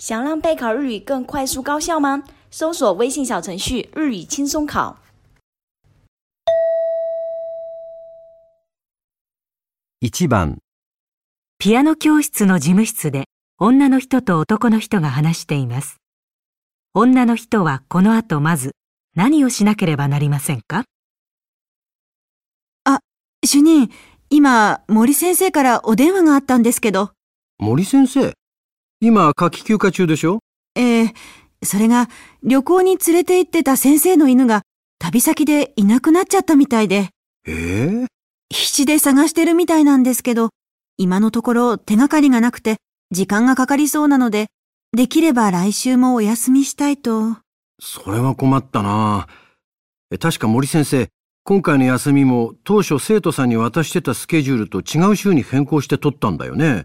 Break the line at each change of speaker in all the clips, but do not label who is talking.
想让备考日语更快速高效吗？搜索微信小程序“日语轻松考”。
1番、
ピアノ教室の事務室で女の人と男の人が話しています。女の人はこの後まず何をしなければなりませんか？
主任、今、森先生からお電話があったんですけど、
森先生？今、夏季休暇中でしょ？
ええそれが旅行に連れて行ってた先生の犬が旅先でいなくなっちゃったみたいで、
ええ？
必死で探してるみたいなんですけど、今のところ手がかりがなくて時間がかかりそうなので、できれば来週もお休みしたいと。
それは困ったな。え確か森先生、今回の休みも当初生徒さんに渡してたスケジュールと違う週に変更して取ったんだよね。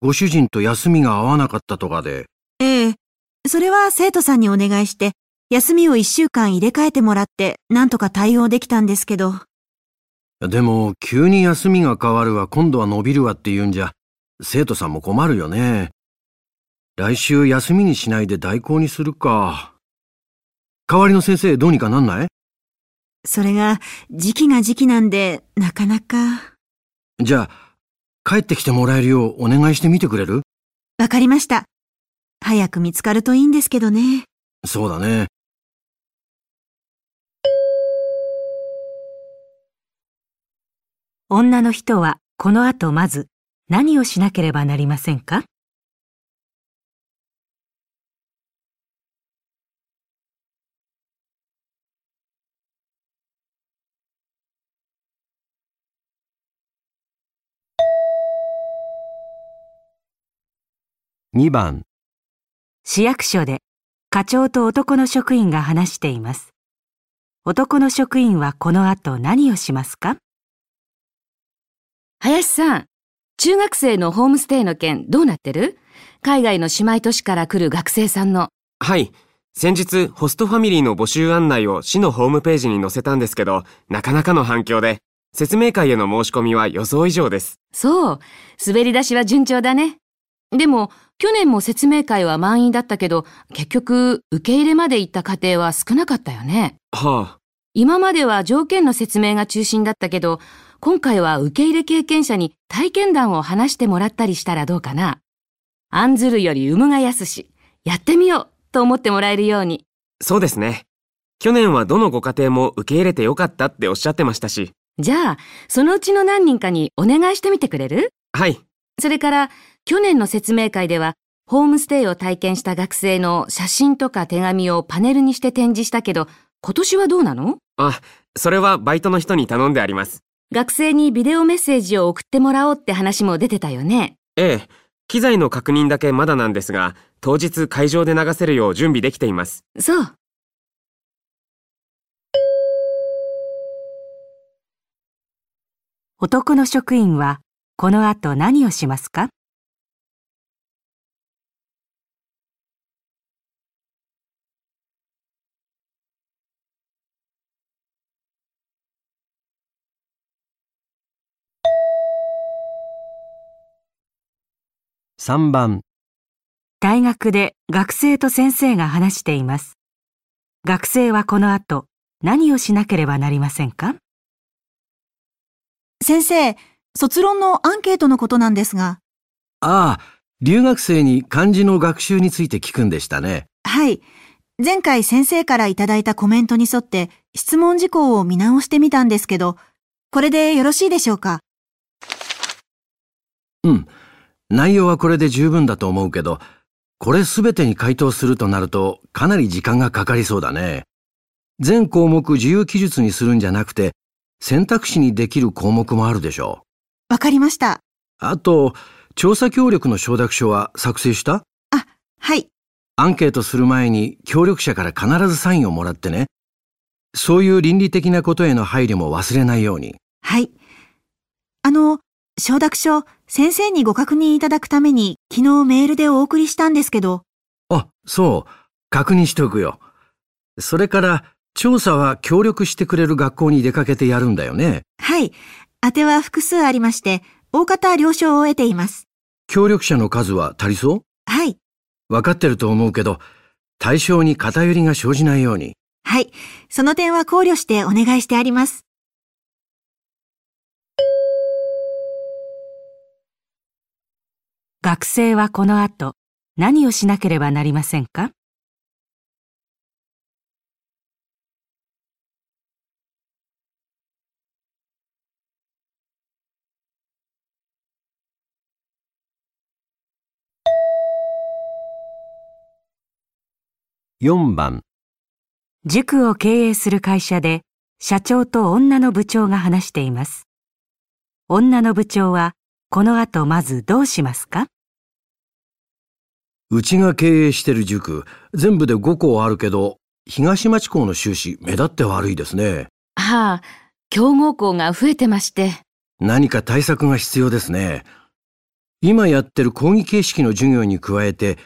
ご主人と休みが合わなかったとかで。
ええそれは生徒さんにお願いして、休みを一週間入れ替えてもらって、なんとか対応できたんですけど。
でも、急に休みが変わるわ、今度は伸びるわって言うんじゃ、生徒さんも困るよね。来週休みにしないで代行にするか。代わりの先生どうにかなんない？
それが、時期が時期なんで、なかなか。
じゃあ、帰ってきてもらえるようお願いしてみてくれる？
わかりました。早く見つかるといいんですけどね。
そうだね。
女の人はこの後まず何をしなければなりませんか？
2番、
市役所で課長と男の職員が話しています。男の職員はこの後何をしますか？
林さん、中学生のホームステイの件どうなってる？海外の姉妹都市から来る学生さんの。
はい。先日、ホストファミリーの募集案内を市のホームページに載せたんですけど、なかなかの反響で、説明会への申し込みは予想以上です。
そう、滑り出しは順調だね。でも、去年も説明会は満員だったけど、結局、受け入れまで行った家庭は少なかったよね。
はあ。
今までは条件の説明が中心だったけど、今回は受け入れ経験者に体験談を話してもらったりしたらどうかな。案ずるより産むが安し、やってみようと思ってもらえるように。
そうですね。去年はどのご家庭も受け入れてよかったっておっしゃってましたし。
じゃあ、そのうちの何人かにお願いしてみてくれる？
はい。
それから、去年の説明会では、ホームステイを体験した学生の写真とか手紙をパネルにして展示したけど、今年はどうなの？
あ、それはバイトの人に頼んであります。
学生にビデオメッセージを送ってもらおうって話も出てたよね。
ええ。機材の確認だけまだなんですが、当日会場で流せるよう準備できています。
そう。
男の職員はこの後何をしますか？
3番、
大学で学生と先生が話しています。学生はこの後何をしなければなりませんか？
先生、卒論のアンケートのことなんですが、
ああ、留学生に漢字の学習について聞くんでしたね。
はい。前回先生からいただいたコメントに沿って質問事項を見直してみたんですけど、これでよろしいでしょうか？
うん。内容はこれで十分だと思うけど、これすべてに回答するとなるとかなり時間がかかりそうだね。全項目自由記述にするんじゃなくて、選択肢にできる項目もあるでしょ
わかりました。
う。あと、調査協力の承諾書は作成した？
あ、はい。
アンケートする前に協力者から必ずサインをもらってね。そういう倫理的なことへの配慮も忘れないように。
はい。あの、承諾書、先生にご確認いただくために昨日メールでお送りしたんですけど、
あ、そう。確認しておくよ。それから、調査は協力してくれる学校に出かけてやるんだよね。
はい。当ては複数ありまして、大方了承を得ています。
協力者の数は足りそう？
はい。
わかってると思うけど、対象に偏りが生じないように。
はい。その点は考慮してお願いしてあります。
学生はこの後何をしなければなりませんか
？4番、
塾を経営する会社で社長と女の部長が話しています。女の部長はこの後まずどうしますか？
うちが経営してる塾、全部で5校あるけど、東町校の収支目立って悪いですね。
はあ、強豪校が増えてまして。
何か対策が必要ですね。今やってる講義形式の授業に加えて、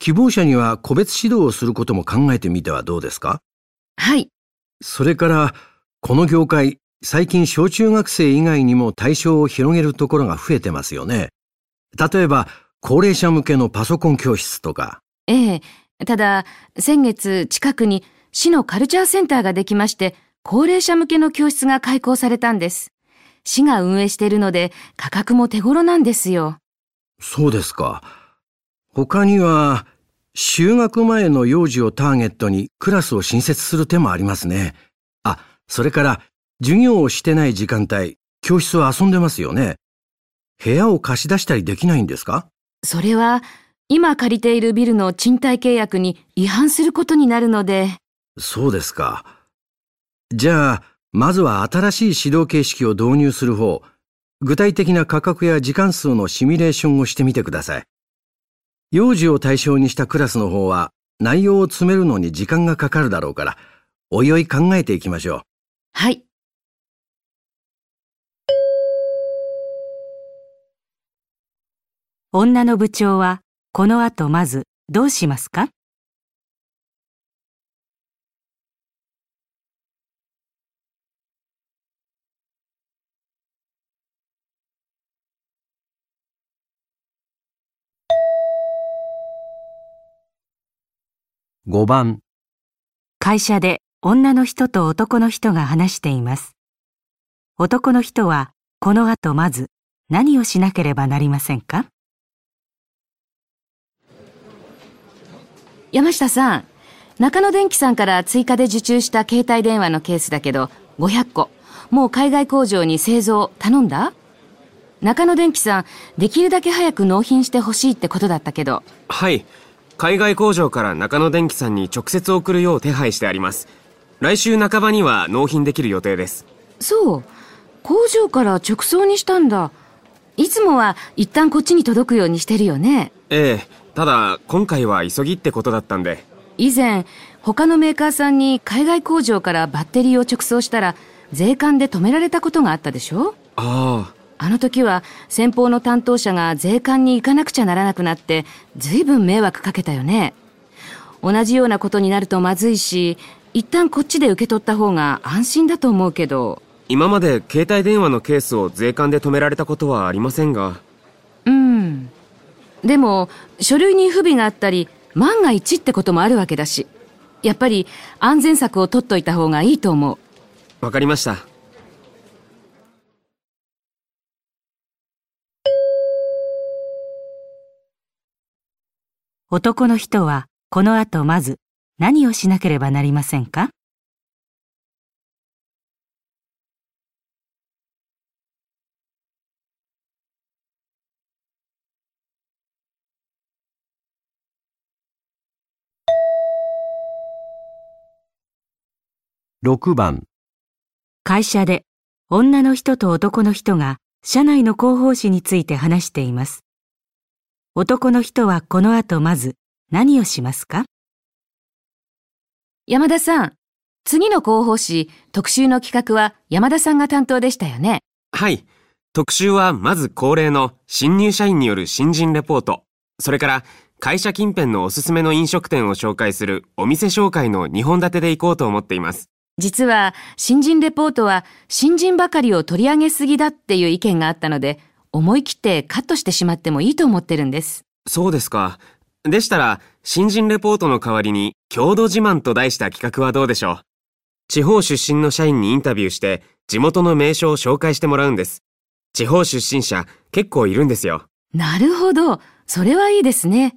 希望者には個別指導をすることも考えてみてはどうですか？
はい。
それから、この業界、最近小中学生以外にも対象を広げるところが増えてますよね。例えば、高齢者向けのパソコン教室とか。
ええ。ただ、先月近くに市のカルチャーセンターができまして、高齢者向けの教室が開校されたんです。市が運営しているので価格も手頃なんですよ。
そうですか。他には、就学前の幼児をターゲットにクラスを新設する手もありますね。あ、それから、授業をしてない時間帯、教室は遊んでますよね。部屋を貸し出したりできないんですか？
それは、今借りているビルの賃貸契約に違反することになるので、
そうですか。じゃあ、まずは新しい指導形式を導入する方、具体的な価格や時間数のシミュレーションをしてみてください。幼児を対象にしたクラスの方は、内容を詰めるのに時間がかかるだろうから、おいおい考えていきましょう。
はい。
女の部長はこの後まずどうしますか
？5番、
会社で女の人と男の人が話しています。男の人はこの後まず何をしなければなりませんか？
山下さん、中野電機さんから追加で受注した携帯電話のケースだけど、500個。もう海外工場に製造頼んだ？中野電機さん、できるだけ早く納品してほしいってことだったけど。
はい。海外工場から中野電機さんに直接送るよう手配してあります。来週半ばには納品できる予定です。
そう。工場から直送にしたんだ。いつもは一旦こっちに届くようにしてるよね。
ええ。ただ、今回は急ぎってことだったんで。
以前、他のメーカーさんに海外工場からバッテリーを直送したら、税関で止められたことがあったでしょ？
ああ。
あの時は先方の担当者が税関に行かなくちゃならなくなって、ずいぶん迷惑かけたよね。同じようなことになるとまずいし、一旦こっちで受け取った方が安心だと思うけど。
今まで携帯電話のケースを税関で止められたことはありませんが。
うん。でも、書類に不備があったり、万が一ってこともあるわけだし。やっぱり安全策を取っといた方がいいと思う。
わかりました。
男の人はこの後まず何をしなければなりませんか？
6番、
会社で女の人と男の人が社内の広報誌について話しています。男の人はこの後まず何をしますか？
山田さん、次の広報誌、特集の企画は山田さんが担当でしたよね？
はい。特集はまず恒例の新入社員による新人レポート。それから会社近辺のおすすめの飲食店を紹介するお店紹介の2本立てで行こうと思っています。
実は、新人レポートは新人ばかりを取り上げすぎだっていう意見があったので、思い切ってカットしてしまってもいいと思ってるんです。
そうですか。でしたら、新人レポートの代わりに、郷土自慢と題した企画はどうでしょう？地方出身の社員にインタビューして、地元の名所を紹介してもらうんです。地方出身者、結構いるんですよ。
なるほど。それはいいですね。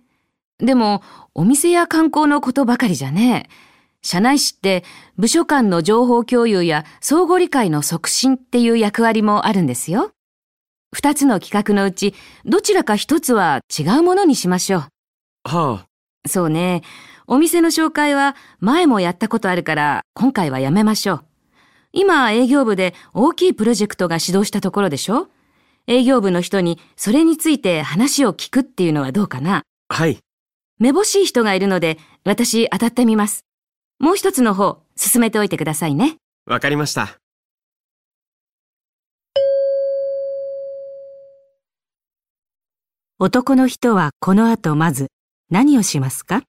でも、お店や観光のことばかりじゃねえ。社内誌って部署間の情報共有や相互理解の促進っていう役割もあるんですよ。二つの企画のうちどちらか一つは違うものにしましょう。
は
あ。そうね。お店の紹介は前もやったことあるから今回はやめましょう。今営業部で大きいプロジェクトが始動したところでしょ営業部の人にそれについて話を聞くっていうのはどうかな
はい。
めぼしい人がいるので私当たってみます。もう一つの方、進めておいてくださいね。
わかりました。
男の人はこの後まず何をしますか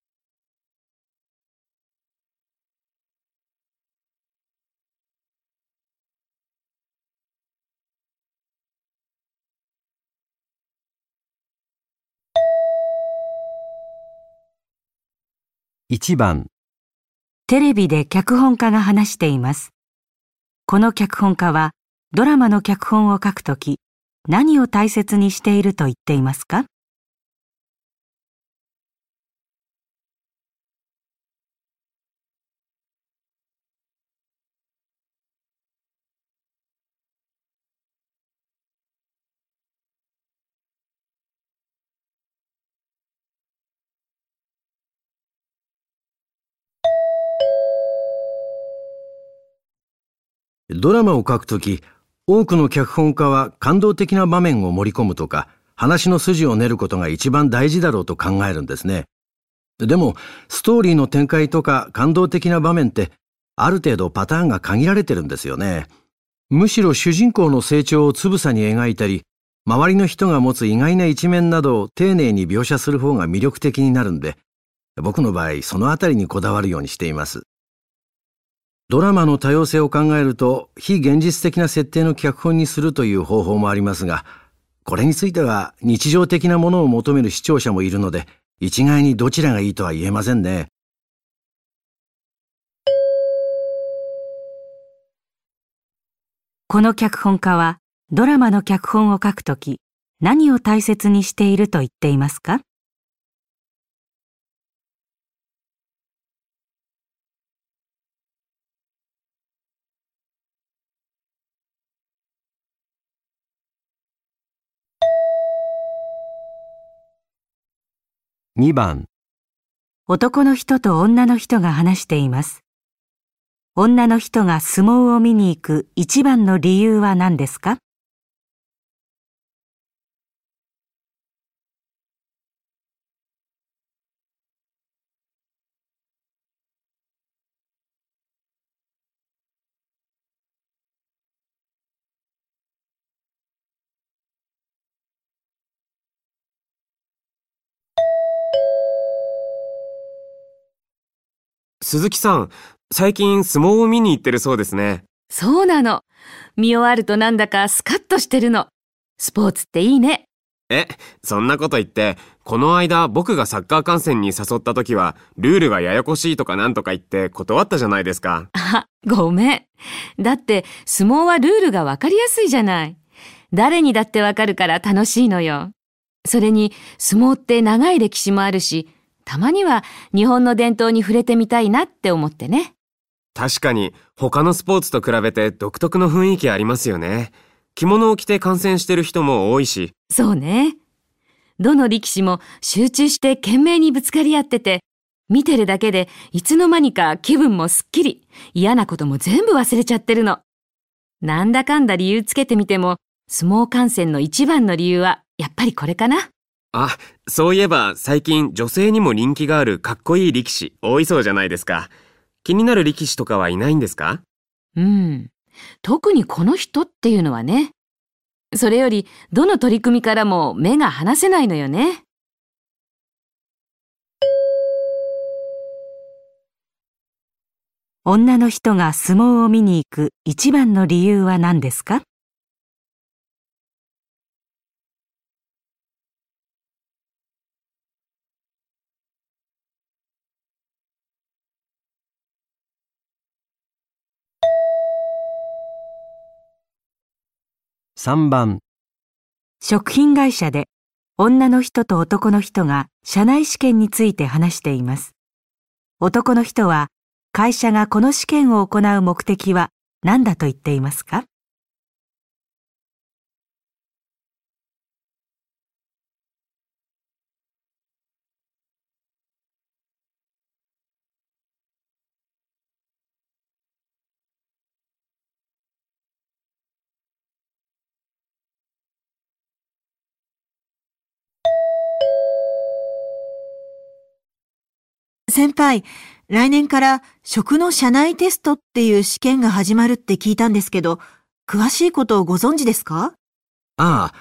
？1番
テレビで脚本家が話しています。この脚本家はドラマの脚本を書くとき何を大切にしていると言っていますか？
ドラマを書くとき、多くの脚本家は感動的な場面を盛り込むとか、話の筋を練ることが一番大事だろうと考えるんですね。でも、ストーリーの展開とか感動的な場面って、ある程度パターンが限られてるんですよね。むしろ主人公の成長をつぶさに描いたり、周りの人が持つ意外な一面などを丁寧に描写する方が魅力的になるんで、僕の場合そのあたりにこだわるようにしています。ドラマの多様性を考えると非現実的な設定の脚本にするという方法もありますが、これについては日常的なものを求める視聴者もいるので、一概にどちらがいいとは言えませんね。
この脚本家はドラマの脚本を書くとき何を大切にしていると言っていますか？
2番
男の人と女の人が話しています。女の人が相撲を見に行く一番の理由は何ですか？
鈴木さん、最近相撲を見に行ってるそうですね。
そうなの。見終わるとなんだかスカッとしてるの。スポーツっていいね。
え、そんなこと言って、この間僕がサッカー観戦に誘った時は、ルールがややこしいとかなんとか言って断ったじゃないですか。
あ、ごめん。だって相撲はルールがわかりやすいじゃない。誰にだってわかるから楽しいのよ。それに相撲って長い歴史もあるし、たまには日本の伝統に触れてみたいなって思ってね。
確かに他のスポーツと比べて独特の雰囲気ありますよね。着物を着て観戦してる人も多いし。
そうね。どの力士も集中して懸命にぶつかり合ってて、見てるだけでいつの間にか気分もすっきり、嫌なことも全部忘れちゃってるの。なんだかんだ理由つけてみても、相撲観戦の一番の理由はやっぱりこれかな。
あ、そういえば最近女性にも人気があるかっこいい力士多いそうじゃないですか。気になる力士とかはいないんですか？
うん。特にこの人っていうのはね。それより、どの取り組みからも目が離せないのよね。
女の人が相撲を見に行く一番の理由は何ですか？
3番、
食品会社で女の人と男の人が社内試験について話しています。男の人は会社がこの試験を行う目的は何だと言っていますか？
先輩、来年から食の社内テストっていう試験が始まるって聞いたんですけど、詳しいことをご存知ですか？
ああ、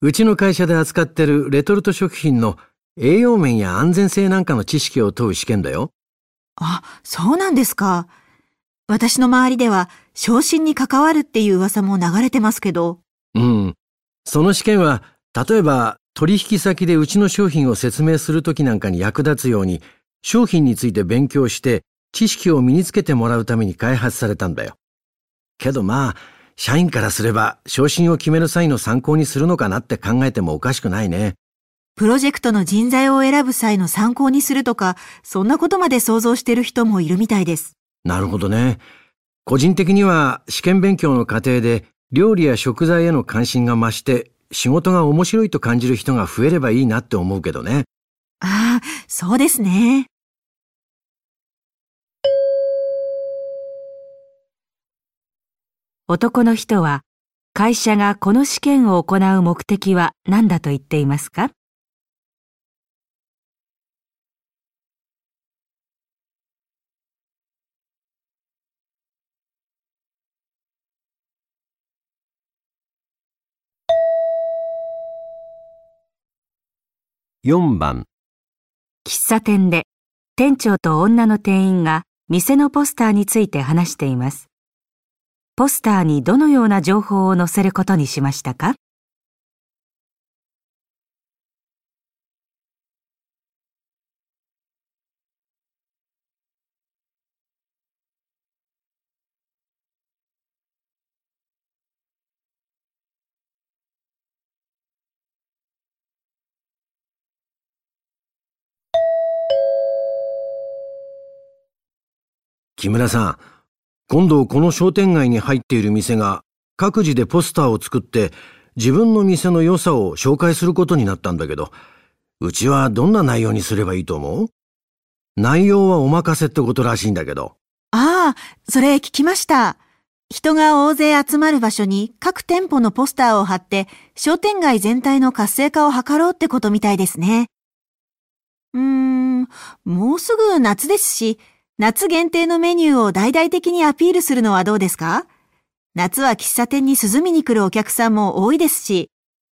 うちの会社で扱ってるレトルト食品の栄養面や安全性なんかの知識を問う試験だよ。
あ、そうなんですか。私の周りでは昇進に関わるっていう噂も流れてますけど。
うん。その試験は、例えば取引先でうちの商品を説明するときなんかに役立つように、商品について勉強して知識を身につけてもらうために開発されたんだよ。けどまあ、社員からすれば昇進を決める際の参考にするのかなって考えてもおかしくないね。
プロジェクトの人材を選ぶ際の参考にするとか、そんなことまで想像してる人もいるみたいです。
なるほどね。個人的には試験勉強の過程で料理や食材への関心が増して仕事が面白いと感じる人が増えればいいなって思うけどね。
ああ、そうですね。
男の人は会社がこの試験を行う目的は何だと言っていますか
？4番、
喫茶店で店長と女の店員が店のポスターについて話しています。ポスターにどのような情報を載せることにしましたか？
木村さん、今度この商店街に入っている店が各自でポスターを作って自分の店の良さを紹介することになったんだけど、うちはどんな内容にすればいいと思う？内容はお任せってことらしいんだけど。
ああ、それ聞きました。人が大勢集まる場所に各店舗のポスターを貼って商店街全体の活性化を図ろうってことみたいですね。うーん、もうすぐ夏ですし、夏限定のメニューを大々的にアピールするのはどうですか？夏は喫茶店に涼みに来るお客さんも多いですし、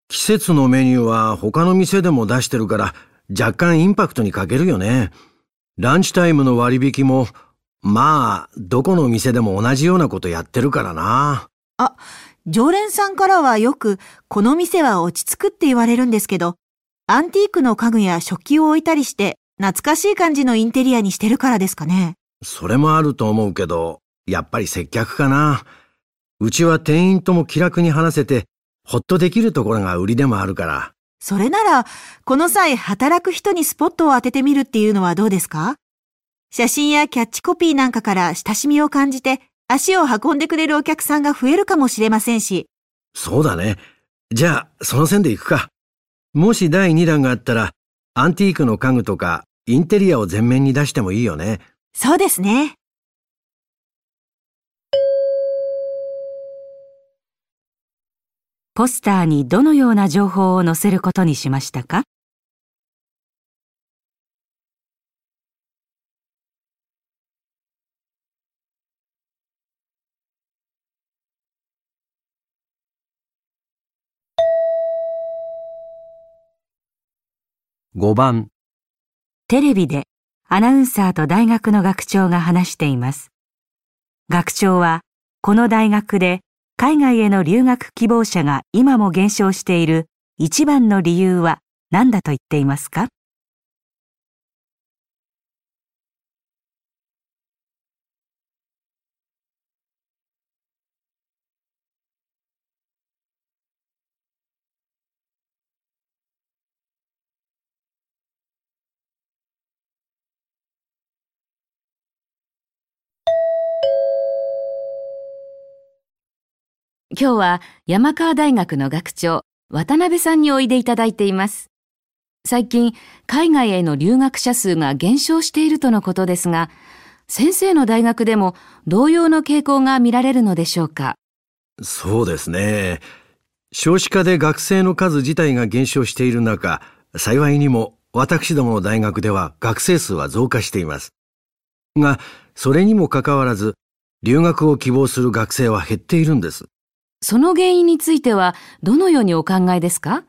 季節のメニューは他の店でも出してるから若干インパクトに欠けるよね。ランチタイムの割引も、まあ、どこの店でも同じようなことやってるからな。
あ、常連さんからはよく、この店は落ち着くって言われるんですけど、アンティークの家具や食器を置いたりして、懐かしい感じのインテリアにしてるからですかね。
それもあると思うけど、やっぱり接客かな。うちは店員とも気楽に話せて、ほっとできるところが売りでもあるから。
それなら、この際働く人にスポットを当ててみるっていうのはどうですか？写真やキャッチコピーなんかから親しみを感じて、足を運んでくれるお客さんが増えるかもしれませんし、
そうだね。じゃあ、その線で行くか。もし第2弾があったら、アンティークの家具とか、インテリアを前面に出してもいいよね。
そうですね。
ポスターにどのような情報を載せることにしましたか
？5番、
テレビでアナウンサーと大学の学長が話しています。学長はこの大学で海外への留学希望者が今も減少している一番の理由は何だと言っていますか？
今日は山川大学の学長、渡辺さんにおいでいただいています。最近、海外への留学者数が減少しているとのことですが、先生の大学でも同様の傾向が見られるのでしょうか？
そうですね。少子化で学生の数自体が減少している中、幸いにも私どもの大学では学生数は増加しています。が、それにもかかわらず、留学を希望する学生は減っているんです。
その原因についてはどのようにお考えですか？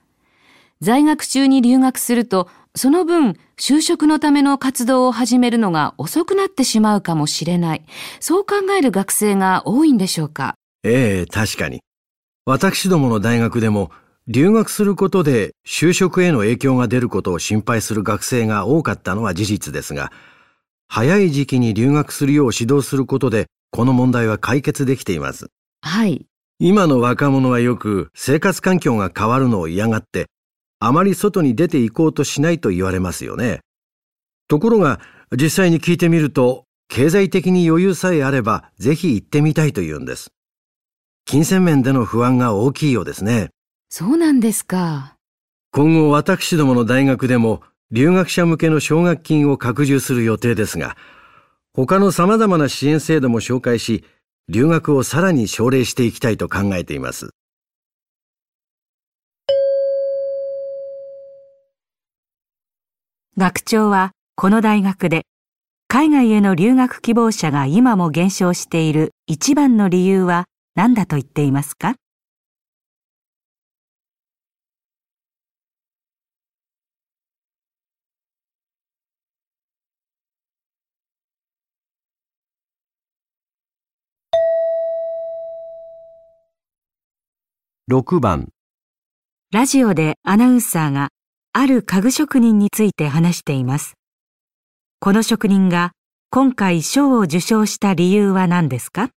在学中に留学すると、その分、就職のための活動を始めるのが遅くなってしまうかもしれない。そう考える学生が多いんでしょうか？
ええ、確かに。私どもの大学でも、留学することで就職への影響が出ることを心配する学生が多かったのは事実ですが、早い時期に留学するよう指導することで、この問題は解決できています。
はい。
今の若者はよく生活環境が変わるのを嫌がって、あまり外に出て行こうとしないと言われますよね。ところが、実際に聞いてみると、経済的に余裕さえあれば、ぜひ行ってみたいと言うんです。金銭面での不安が大きいようですね。
そうなんですか。
今後私どもの大学でも留学者向けの奨学金を拡充する予定ですが、他の様々な支援制度も紹介し、留学をさらに奨励していきたいと考えています。
学長はこの大学で海外への留学希望者が今も減少している一番の理由は何だと言っていますか？
6番
ラジオでアナウンサーがある家具職人について話しています。この職人が今回賞を受賞した理由は何ですか？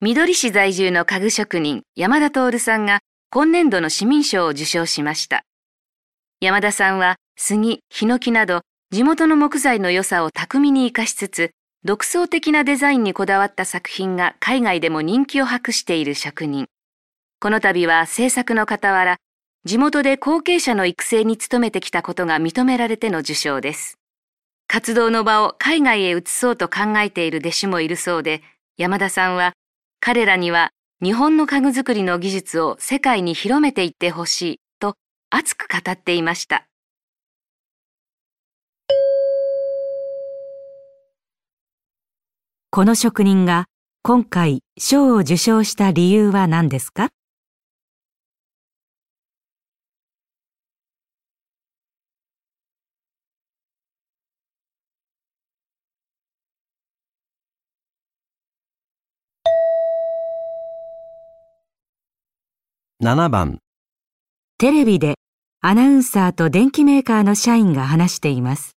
緑市在住の家具職人山田徹さんが今年度の市民賞を受賞しました。山田さんは杉、ヒノキなど地元の木材の良さを巧みに活かしつつ、独創的なデザインにこだわった作品が海外でも人気を博している職人。この度は制作の傍ら、地元で後継者の育成に努めてきたことが認められての受賞です。活動の場を海外へ移そうと考えている弟子もいるそうで、山田さんは彼らには日本の家具作りの技術を世界に広めていってほしいと熱く語っていました。
この職人が今回賞を受賞した理由は何ですか？
7番
テレビでアナウンサーと電機メーカーの社員が話しています。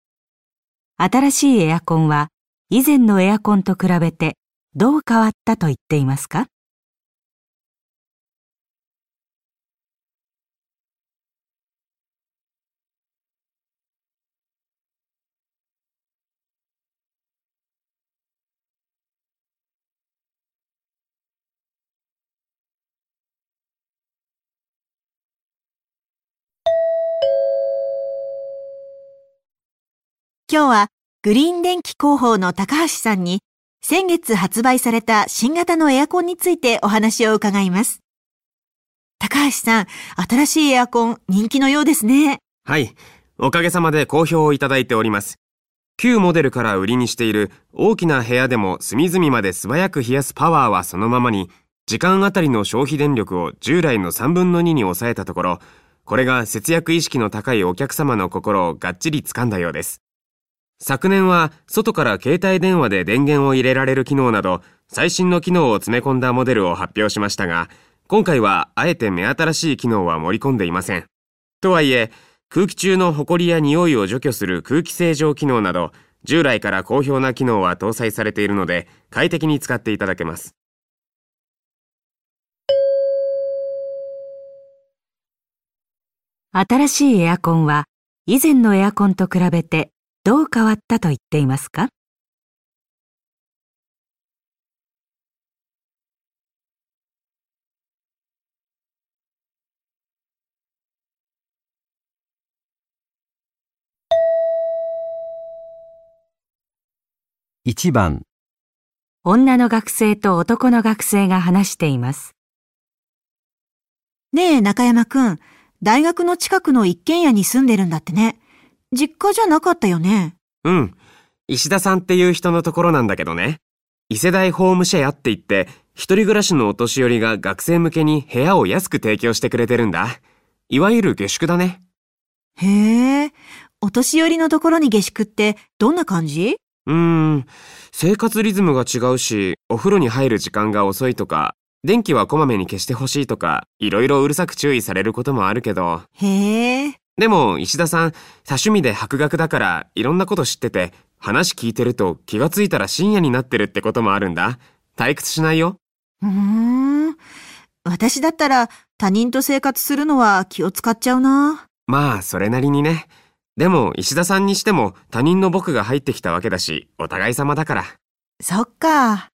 新しいエアコンは以前のエアコンと比べてどう変わったと言っていますか？
今日はグリーン電気広報の高橋さんに先月発売された新型のエアコンについてお話を伺います。高橋さん、新しいエアコン人気のようですね。
はい。おかげさまで好評をいただいております。旧モデルから売りにしている大きな部屋でも隅々まで素早く冷やすパワーはそのままに、時間あたりの消費電力を従来の3分の2に抑えたところ、これが節約意識の高いお客様の心をがっちり掴んだようです。昨年は外から携帯電話で電源を入れられる機能など最新の機能を詰め込んだモデルを発表しましたが、今回はあえて目新しい機能は盛り込んでいません。とはいえ、空気中の埃や匂いを除去する空気清浄機能など、従来から好評な機能は搭載されているので、快適に使っていただけます。
新しいエアコンは以前のエアコンと比べてどう変わったと言っていますか
？1番、
女の学生と男の学生が話しています。
ねえ、中山くん。大学の近くの一軒家に住んでるんだってね。実家じゃなかったよね？
うん。石田さんっていう人のところなんだけどね。異世代ホームシェアって言って、一人暮らしのお年寄りが学生向けに部屋を安く提供してくれてるんだ。いわゆる下宿だね。
へえ。お年寄りのところに下宿ってどんな感じ？
うーん。生活リズムが違うし、お風呂に入る時間が遅いとか、電気はこまめに消してほしいとか、いろいろうるさく注意されることもあるけど、
へえ。
でも石田さん、多趣味で博学だからいろんなこと知ってて、話聞いてると気がついたら深夜になってるってこともあるんだ。退屈しないよ。
うーん。私だったら他人と生活するのは気を使っちゃうな。
まあ、それなりにね。でも石田さんにしても他人の僕が入ってきたわけだし、お互い様だから。
そっか。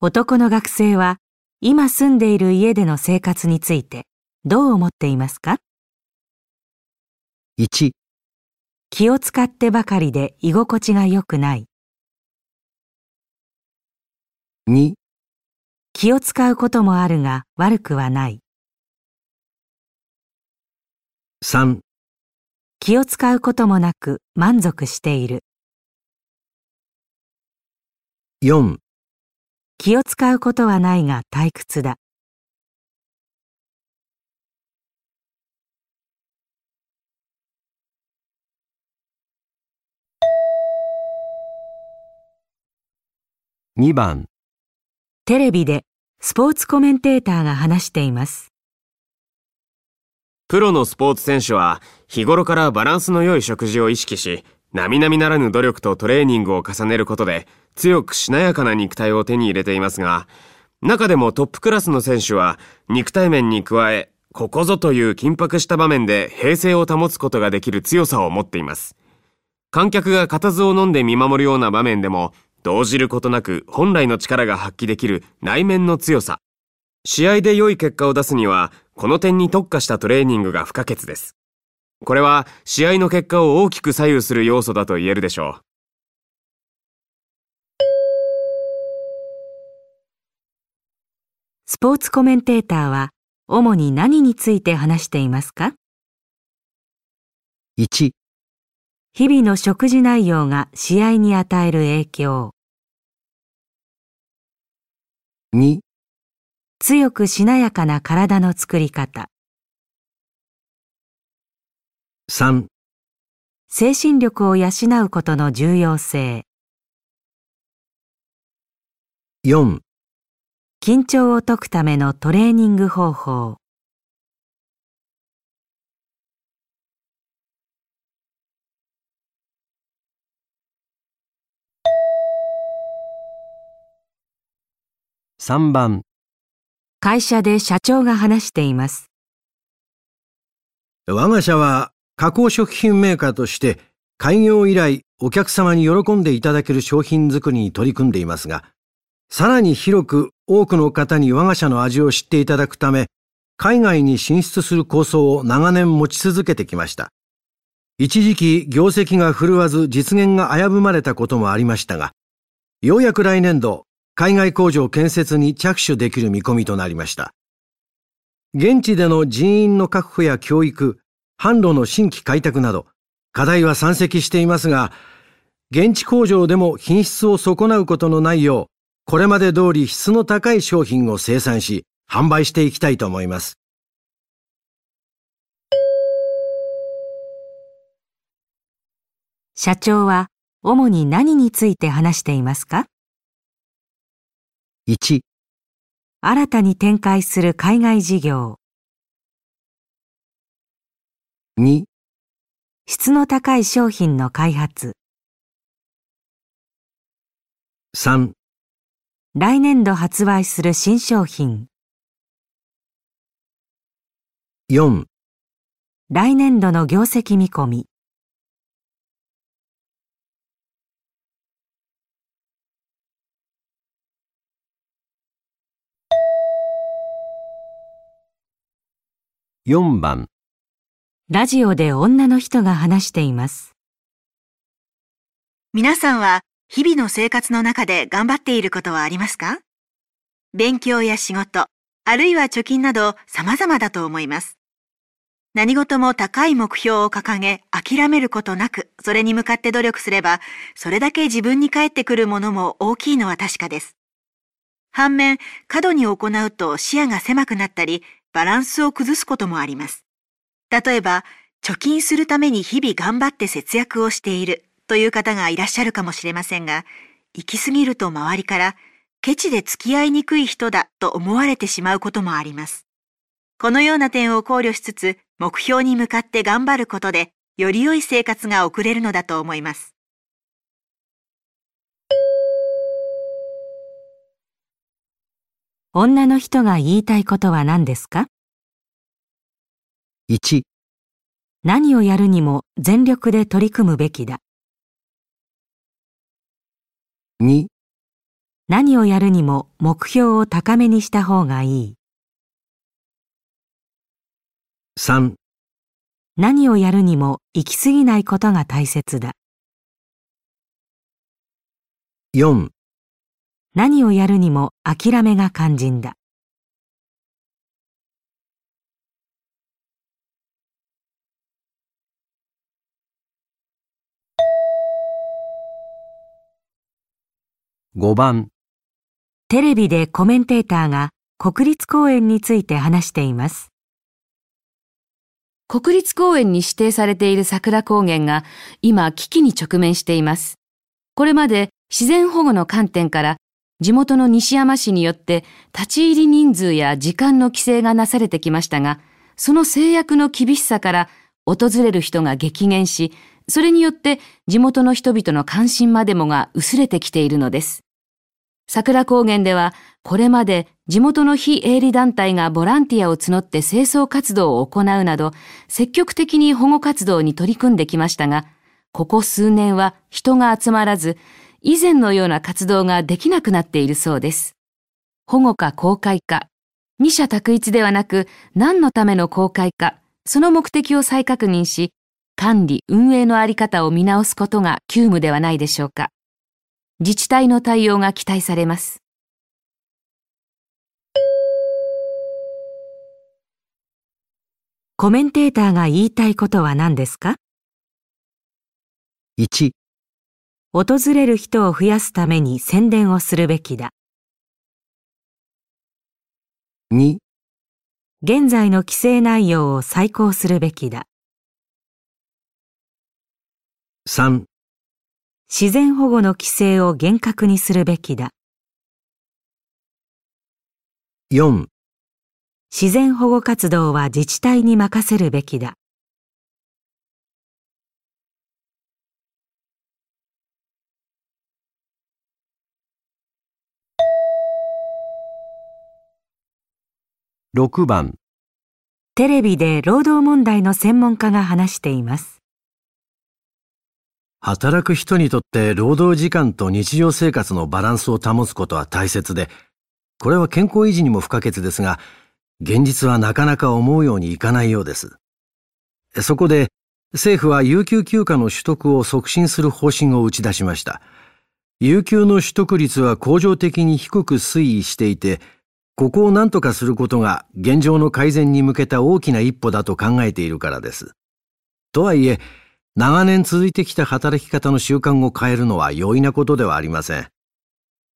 男の学生は今住んでいる家での生活についてどう思っていますか
？1、
気を使ってばかりで居心地が良くない。
2、
気を使うこともあるが悪くはない。
3、
気を使うこともなく満足している。
4、
気を使うことはないが退屈だ。
2番、
テレビでスポーツコメンテーターが話しています。
プロのスポーツ選手は日頃からバランスの良い食事を意識し、並々ならぬ努力とトレーニングを重ねることで強くしなやかな肉体を手に入れていますが、中でもトップクラスの選手は肉体面に加え、ここぞという緊迫した場面で平静を保つことができる強さを持っています。観客が固唾を飲んで見守るような場面でも、動じることなく本来の力が発揮できる内面の強さ。試合で良い結果を出すには、この点に特化したトレーニングが不可欠です。これは試合の結果を大きく左右する要素だと言えるでしょう。
スポーツコメンテーターは主に何について話していますか
？1、
日々の食事内容が試合に与える影響。
2、
強くしなやかな体の作り方。
3、
精神力を養うことの重要性。
4、
緊張を解くためのトレーニング方法。
3番、
会社で社長が話しています。
我が社は加工食品メーカーとして開業以来お客様に喜んでいただける商品作りに取り組んでいますが、さらに広く多くの方に我が社の味を知っていただくため、海外に進出する構想を長年持ち続けてきました。一時期業績が振るわず実現が危ぶまれたこともありましたが、ようやく来年度、海外工場建設に着手できる見込みとなりました。現地での人員の確保や教育、販路の新規開拓など、課題は山積していますが、現地工場でも品質を損なうことのないよう、これまで通り質の高い商品を生産し、販売していきたいと思います。
社長は主に何について話していますか
？1、
新たに展開する海外事業。
2、
質の高い商品の開発。
3、
来年度発売する新商品。
4、
来年度の業績見込み。
4番、
ラジオで女の人が話しています。
皆さんは日々の生活の中で頑張っていることはありますか？勉強や仕事、あるいは貯金など様々だと思います。何事も高い目標を掲げ諦めることなくそれに向かって努力すればそれだけ自分に返ってくるものも大きいのは確かです。反面、過度に行うと視野が狭くなったりバランスを崩すこともあります。例えば、貯金するために日々頑張って節約をしているという方がいらっしゃるかもしれませんが、行き過ぎると周りから、ケチで付き合いにくい人だと思われてしまうこともあります。このような点を考慮しつつ、目標に向かって頑張ることで、より良い生活が送れるのだと思います。
女の人が言いたいことは何ですか？
1、
何をやるにも全力で取り組むべきだ。
2、
何をやるにも目標を高めにした方がいい。
3、
何をやるにも行き過ぎないことが大切だ。
4、
何をやるにも諦めが肝心だ。
5番、
テレビでコメンテーターが国立公園について話しています。
国立公園に指定されている桜高原が今危機に直面しています。これまで自然保護の観点から地元の西山市によって立ち入り人数や時間の規制がなされてきましたが、その制約の厳しさから訪れる人が激減し、それによって地元の人々の関心までもが薄れてきているのです。桜高原ではこれまで地元の非営利団体がボランティアを募って清掃活動を行うなど積極的に保護活動に取り組んできましたが、ここ数年は人が集まらず、以前のような活動ができなくなっているそうです。保護か公開か、二者択一ではなく何のための公開か、その目的を再確認し、管理、運営のあり方を見直すことが急務ではないでしょうか。自治体の対応が期待されます。
コメンテーターが言いたいことは何ですか
？1、
訪れる人を増やすために宣伝をするべきだ。
2、
現在の規制内容を再考するべきだ。
3、
自然保護の規制を厳格にするべきだ。
4、
自然保護活動は自治体に任せるべきだ。
6番、
テレビで労働問題の専門家が話しています。
働く人にとって労働時間と日常生活のバランスを保つことは大切で、これは健康維持にも不可欠ですが、現実はなかなか思うようにいかないようです。そこで、政府は有給休暇の取得を促進する方針を打ち出しました。有給の取得率は恒常的に低く推移していて、ここを何とかすることが現状の改善に向けた大きな一歩だと考えているからです。とはいえ、長年続いてきた働き方の習慣を変えるのは容易なことではありません。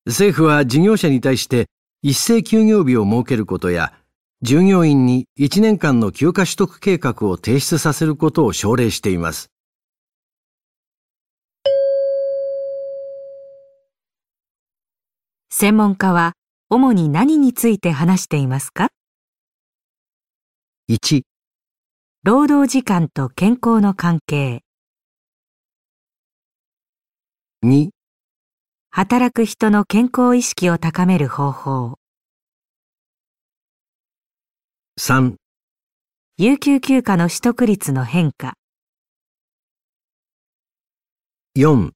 政府は事業者に対して一斉休業日を設けることや、従業員に1年間の休暇取得計画を提出させることを奨励しています。
専門家は主に何について話していますか
？1、
労働時間と健康の関係、
2、
働く人の健康意識を高める方法、
3、
有給休暇の取得率の変化、
4、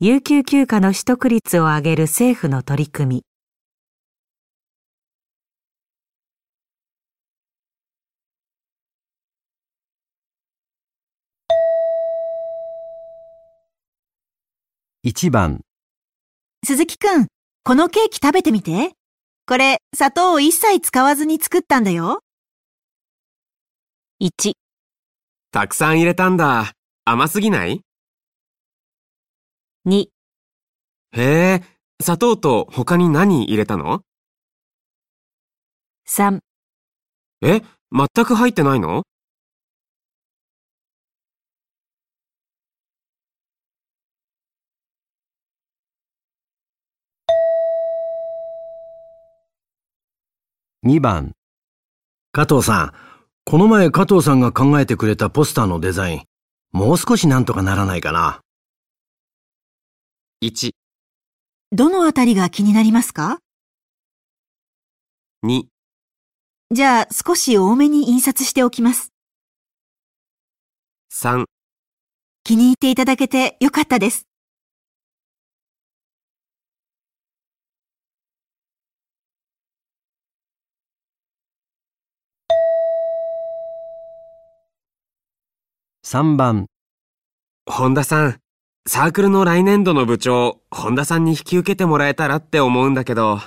有給休暇の取得率を上げる政府の取り組み、
1番、
鈴木くん、このケーキ食べてみて。これ、砂糖を一切使わずに作ったんだよ。
1、
たくさん入れたんだ。甘すぎない
？2、
へえ、砂糖と他に何入れたの
？3、
え、全く入ってないの？
2番。加藤さん、この前加藤さんが考えてくれたポスターのデザイン、もう少しなんとかならないかな。
?1、
どのあたりが気になりますか
？2、
じゃあ少し多めに印刷しておきます。
3
気に入っていただけてよかったです。
3番。
本田さん、サークルの来年度の部長、本田さんに引き受けてもらえたらって思うんだけど。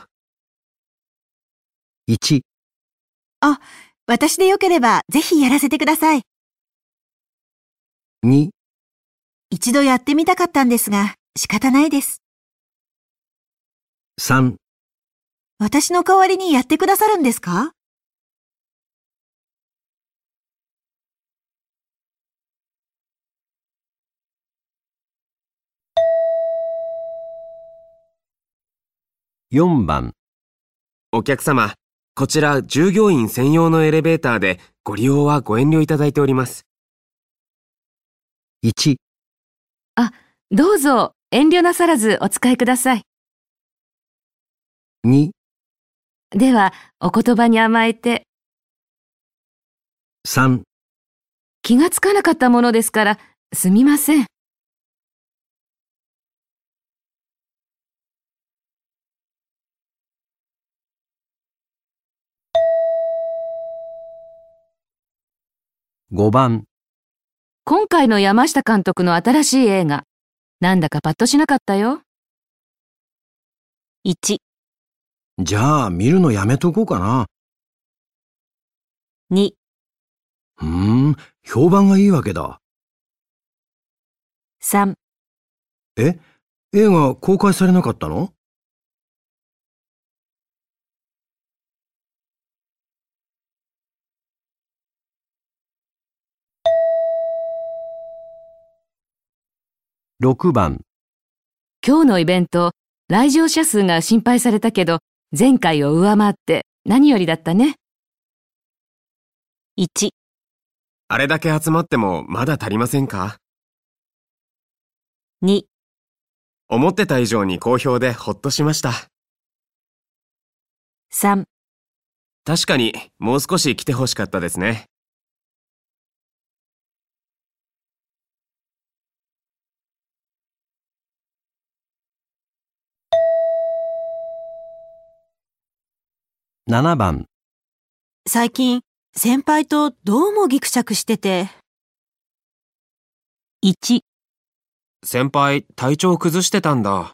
1、
私でよければぜひやらせてください。
2、
一度やってみたかったんですが仕方ないです。
3、
私の代わりにやってくださるんですか？
4番。
お客様、こちら従業員専用のエレベーターでご利用はご遠慮いただいております。
1、
どうぞ遠慮なさらずお使いください。
2、
では、お言葉に甘えて、
3、
気がつかなかったものですから、すみません。
5番。
今回の山下監督の新しい映画、なんだかパッとしなかったよ。
1、
じゃあ見るのやめとこうかな。
2、
うーん、評判がいいわけだ。
3、
え？映画公開されなかったの？6番。
今日のイベント、来場者数が心配されたけど、前回を上回って何よりだったね。
1、
あれだけ集まってもまだ足りませんか
？2、
思ってた以上に好評でほっとしました。
3
確かにもう少し来てほしかったですね。
7番。
最近、先輩とどうもギクシャクしてて、
1、
先輩、体調崩してたんだ。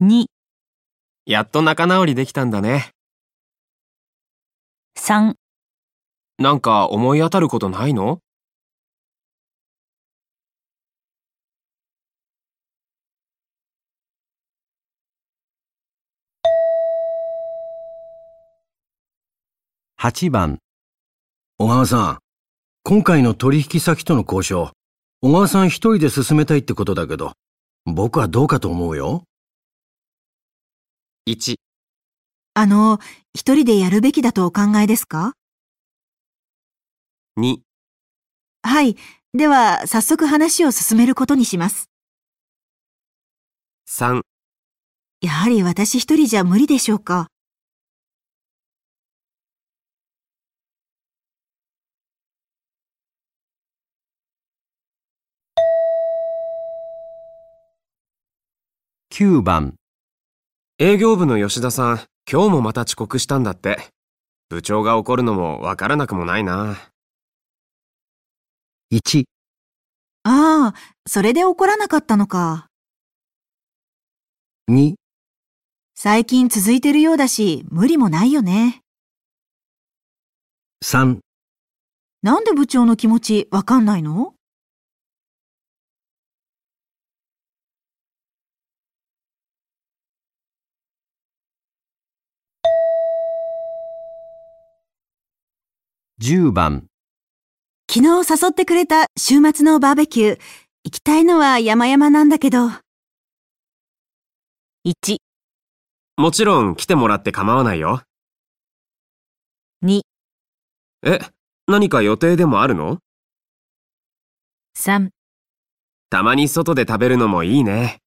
2、
やっと仲直りできたんだね。
3
なんか思い当たることないの？
8番。小川さん、今回の取引先との交渉、小川さん一人で進めたいってことだけど、僕はどうかと思うよ。
1、
あの、一人でやるべきだとお考えですか
？2、
はい。では、早速話を進めることにします。
3、
やはり私一人じゃ無理でしょうか？
9番、
営業部の吉田さん、今日もまた遅刻したんだって。部長が怒るのもわからなくもないな。
1、
ああ、それで怒らなかったのか。
2、
最近続いてるようだし、無理もないよね。
3、
なんで部長の気持ちわかんないの？
10番、
昨日誘ってくれた週末のバーベキュー。行きたいのは山々なんだけど。1、
もちろん来てもらって構わないよ。
2、
え、何か予定でもあるの
？3、
たまに外で食べるのもいいね。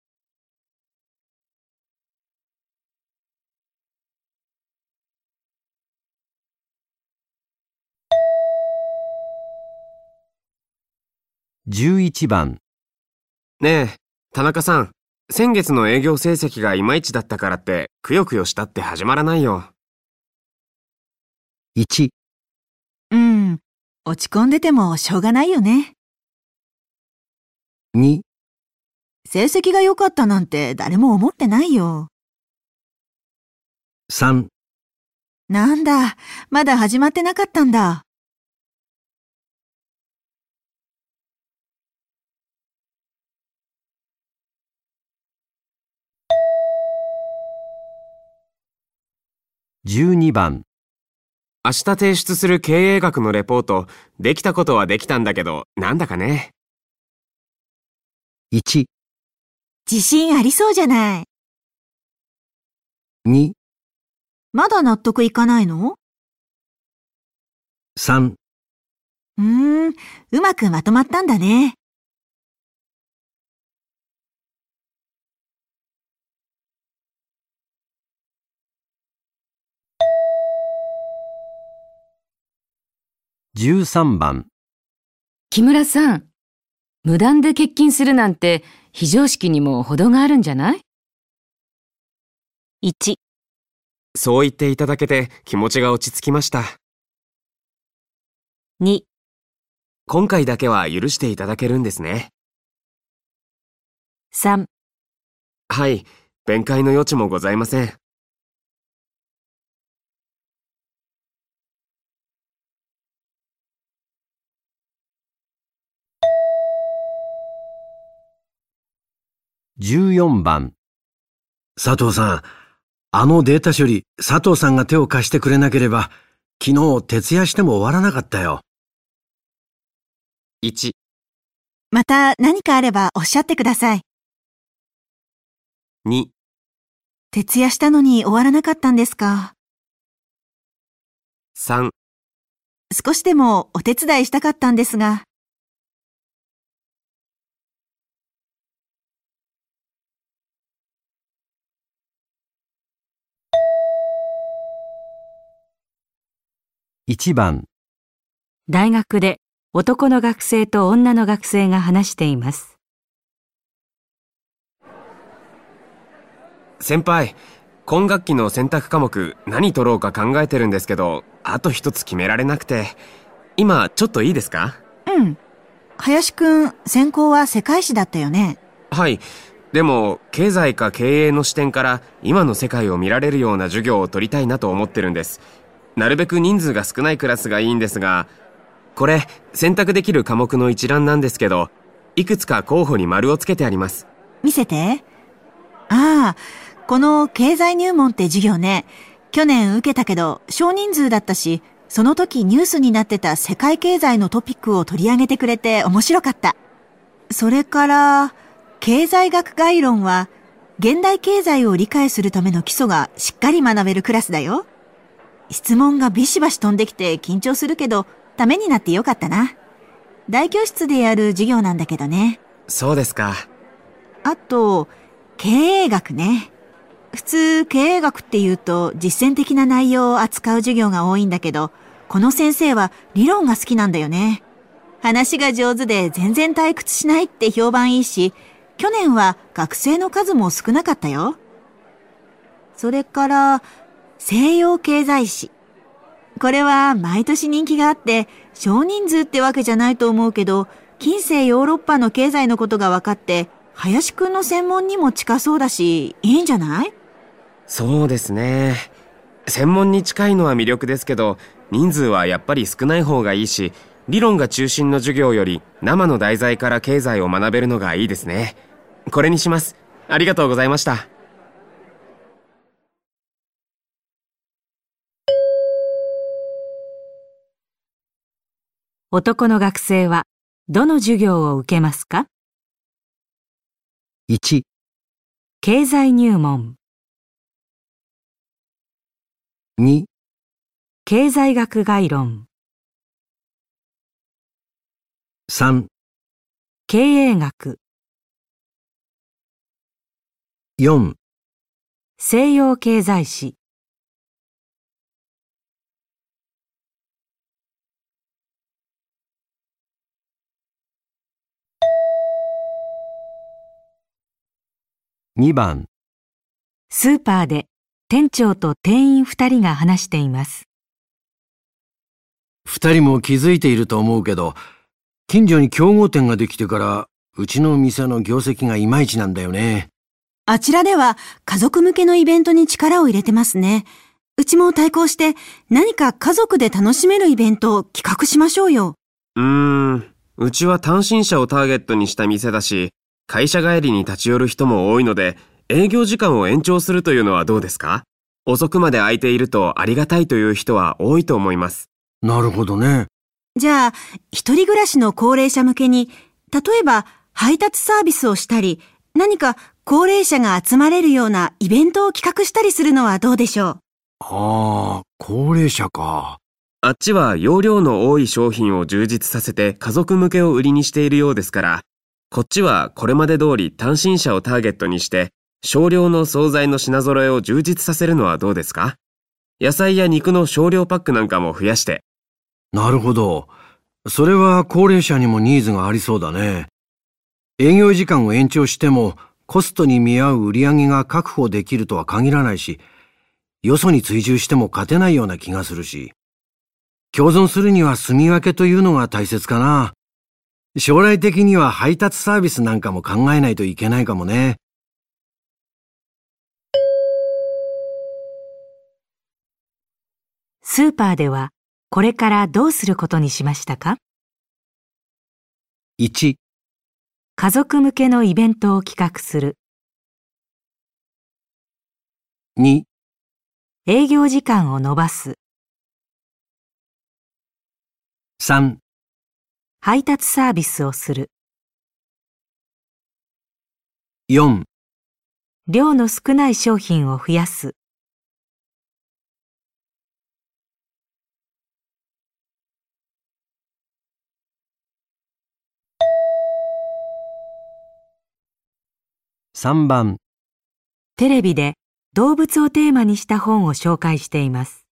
11番、
ねえ、田中さん。先月の営業成績がいまいちだったからって、くよくよしたって始まらないよ。
1、
うん。落ち込んでてもしょうがないよね。
2、
成績が良かったなんて誰も思ってないよ。
3、
なんだ、まだ始まってなかったんだ。
12番、
明日提出する経営学のレポート、できたことはできたんだけど、なんだかね。
1、
自信ありそうじゃない。
2、
まだ納得いかないの
？3、
うーん、うまくまとまったんだね。
13番、
木村さん、無断で欠勤するなんて非常識にも程があるんじゃない
？1、
そう言っていただけて気持ちが落ち着きました。
2、
今回だけは許していただけるんですね。
3、
はい、弁解の余地もございません。
14番。佐藤さん、あのデータ処理、佐藤さんが手を貸してくれなければ、昨日徹夜しても終わらなかったよ。
1、
また何かあればおっしゃってください。
2、
徹夜したのに終わらなかったんですか
？3、
少しでもお手伝いしたかったんですが。
1番。
大学で男の学生と女の学生が話しています。
先輩、今学期の選択科目何取ろうか考えてるんですけど、あと一つ決められなくて。今、ちょっといいですか？
うん。林くん、専攻は世界史だったよね。
はい。でも、経済か経営の視点から今の世界を見られるような授業を取りたいなと思ってるんです。なるべく人数が少ないクラスがいいんですが、これ、選択できる科目の一覧なんですけど、いくつか候補に丸をつけてあります。
見せて。ああ、この経済入門って授業ね。去年受けたけど、少人数だったし、その時ニュースになってた世界経済のトピックを取り上げてくれて面白かった。それから、経済学概論は、現代経済を理解するための基礎がしっかり学べるクラスだよ。質問がビシバシ飛んできて緊張するけど、ためになってよかったな。大教室でやる授業なんだけどね。
そうですか。
あと、経営学ね。普通、経営学って言うと実践的な内容を扱う授業が多いんだけど、この先生は理論が好きなんだよね。話が上手で全然退屈しないって評判いいし、去年は学生の数も少なかったよ。それから、西洋経済史。これは毎年人気があって、少人数ってわけじゃないと思うけど、近世ヨーロッパの経済のことが分かって、林くんの専門にも近そうだし、いいんじゃない？
そうですね。専門に近いのは魅力ですけど、人数はやっぱり少ない方がいいし、理論が中心の授業より生の題材から経済を学べるのがいいですね。これにします。ありがとうございました。
男の学生はどの授業を受けますか
?1、
経済入門。
2、
経済学概論。
3、
経営学。
4、
西洋経済史
2番
スーパーで店長と店員二人が話しています。
二人も気づいていると思うけど、近所に競合店ができてから、うちの店の業績がいまいちなんだよね。
あちらでは家族向けのイベントに力を入れてますね。うちも対抗して何か家族で楽しめるイベントを企画しましょうよ。
うーん、うちは単身者をターゲットにした店だし、会社帰りに立ち寄る人も多いので、営業時間を延長するというのはどうですか？遅くまで空いているとありがたいという人は多いと思います。
なるほどね。
じゃあ、一人暮らしの高齢者向けに、例えば配達サービスをしたり、何か高齢者が集まれるようなイベントを企画したりするのはどうでしょう？
ああ、高齢者か。
あっちは容量の多い商品を充実させて家族向けを売りにしているようですから、こっちはこれまで通り単身者をターゲットにして、少量の惣菜の品揃えを充実させるのはどうですか？野菜や肉の少量パックなんかも増やして。
なるほど。それは高齢者にもニーズがありそうだね。営業時間を延長してもコストに見合う売り上げが確保できるとは限らないし、よそに追従しても勝てないような気がするし、共存するには住み分けというのが大切かな。将来的には配達サービスなんかも考えないといけないかもね。
スーパーではこれからどうすることにしましたか
?1
家族向けのイベントを企画する。
2
営業時間を延ばす。
3
配達サービスをする。
4
量の少ない商品を増やす。
3番
テレビで動物をテーマにした本を紹介しています。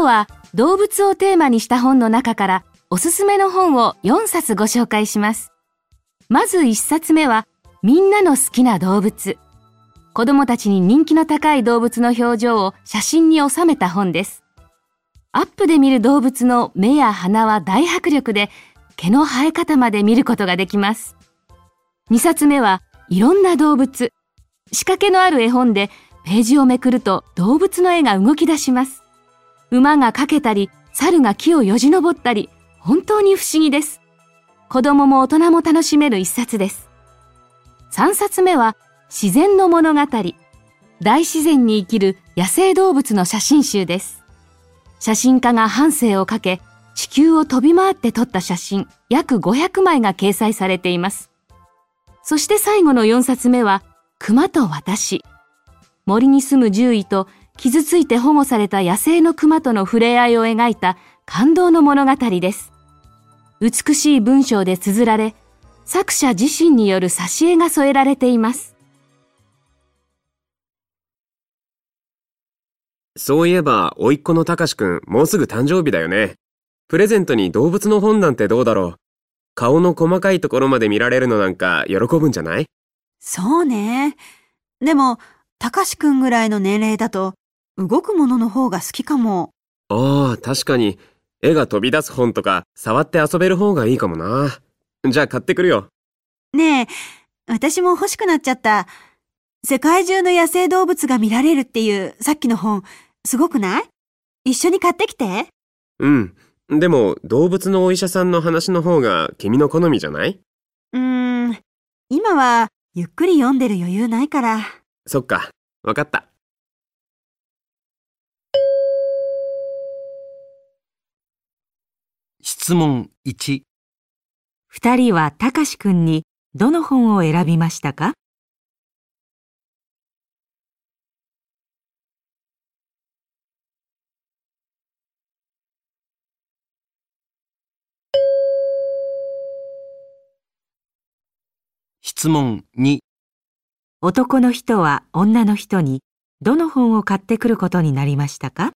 今日は動物をテーマにした本の中からおすすめの本を4冊ご紹介します。まず1冊目はみんなの好きな動物。子供たちに人気の高い動物の表情を写真に収めた本です。アップで見る動物の目や鼻は大迫力で毛の生え方まで見ることができます。2冊目はいろんな動物。仕掛けのある絵本でページをめくると動物の絵が動き出します。馬がかけたり、猿が木をよじ登ったり、本当に不思議です。子供も大人も楽しめる一冊です。3冊目は、自然の物語。大自然に生きる野生動物の写真集です。写真家が半生をかけ、地球を飛び回って撮った写真約500枚が掲載されています。そして最後の4冊目は、熊と私。森に住む獣医と傷ついて保護された野生の熊との触れ合いを描いた感動の物語です。美しい文章で綴られ、作者自身による挿絵が添えられています。
そういえば、甥っ子のたかしくん、もうすぐ誕生日だよね。プレゼントに動物の本なんてどうだろう。顔の細かいところまで見られるのなんか喜ぶんじゃない？
そうね。でも、たかしくんぐらいの年齢だと、動くものの方が好きかも。
ああ、確かに。絵が飛び出す本とか、触って遊べる方がいいかもな。じゃあ買ってくるよ。
ねえ、私も欲しくなっちゃった。世界中の野生動物が見られるっていうさっきの本、すごくない？一緒に買ってきて。
うん。でも、動物のお医者さんの話の方が君の好みじゃない？う
ーん、今はゆっくり読んでる余裕ないから。
そっか。わかった。
質問1、
二人はたかしくんにどの本を選びましたか？
質問2、
男の人は女の人にどの本を買ってくることになりましたか？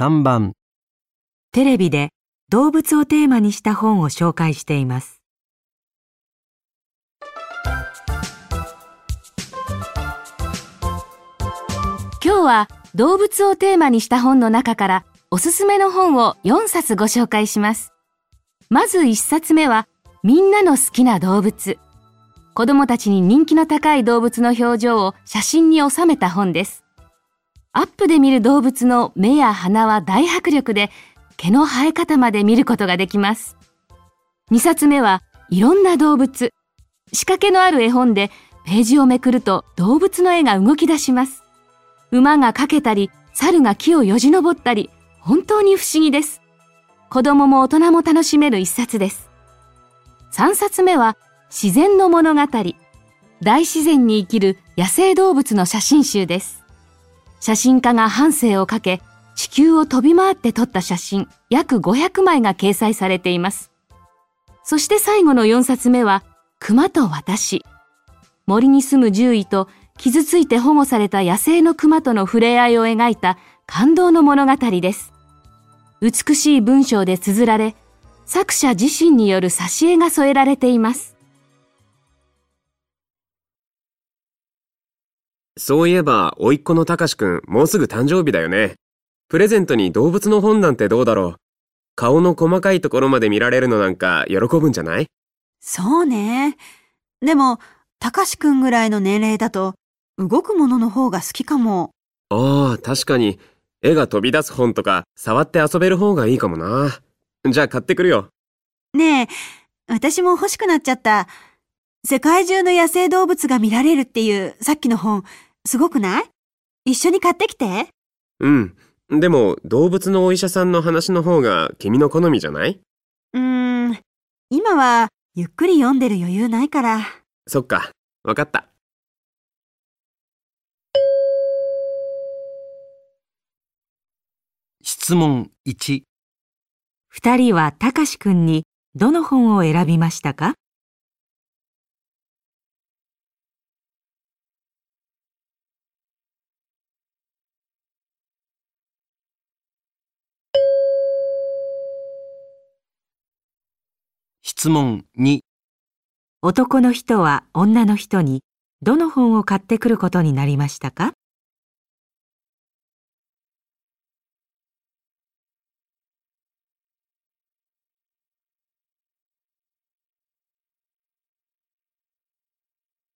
3番、
テレビで動物をテーマにした本を紹介しています。
今日は動物をテーマにした本の中からおすすめの本を4冊ご紹介します。まず1冊目はみんなの好きな動物。子供たちに人気の高い動物の表情を写真に収めた本です。アップで見る動物の目や鼻は大迫力で毛の生え方まで見ることができます。2冊目はいろんな動物。仕掛けのある絵本でページをめくると動物の絵が動き出します。馬がかけたり、猿が木をよじ登ったり、本当に不思議です。子供も大人も楽しめる一冊です。3冊目は、自然の物語。大自然に生きる野生動物の写真集です。写真家が半生をかけ、地球を飛び回って撮った写真、約500枚が掲載されています。そして最後の4冊目は、熊と私。森に住む獣医と傷ついて保護された野生の熊との触れ合いを描いた感動の物語です。美しい文章で綴られ、作者自身による挿絵が添えられています。
そういえば、甥っ子のたかしくん、もうすぐ誕生日だよね。プレゼントに動物の本なんてどうだろう。顔の細かいところまで見られるのなんか喜ぶんじゃない？
そうね。でも、たかしくんぐらいの年齢だと、動くものの方が好きかも。
ああ、確かに。絵が飛び出す本とか、触って遊べる方がいいかもな。じゃあ買ってくるよ。
ねえ、私も欲しくなっちゃった。世界中の野生動物が見られるっていうさっきの本、すごくない？一緒に買ってきて。
うん。でも、動物のお医者さんの話の方が君の好みじゃない？う
ーん、今はゆっくり読んでる余裕ないから。
そっか。わかった。
質問1、
二人はたかしくんにどの本を選びましたか？
質問2、
男の人は女の人にどの本を買ってくることになりましたか？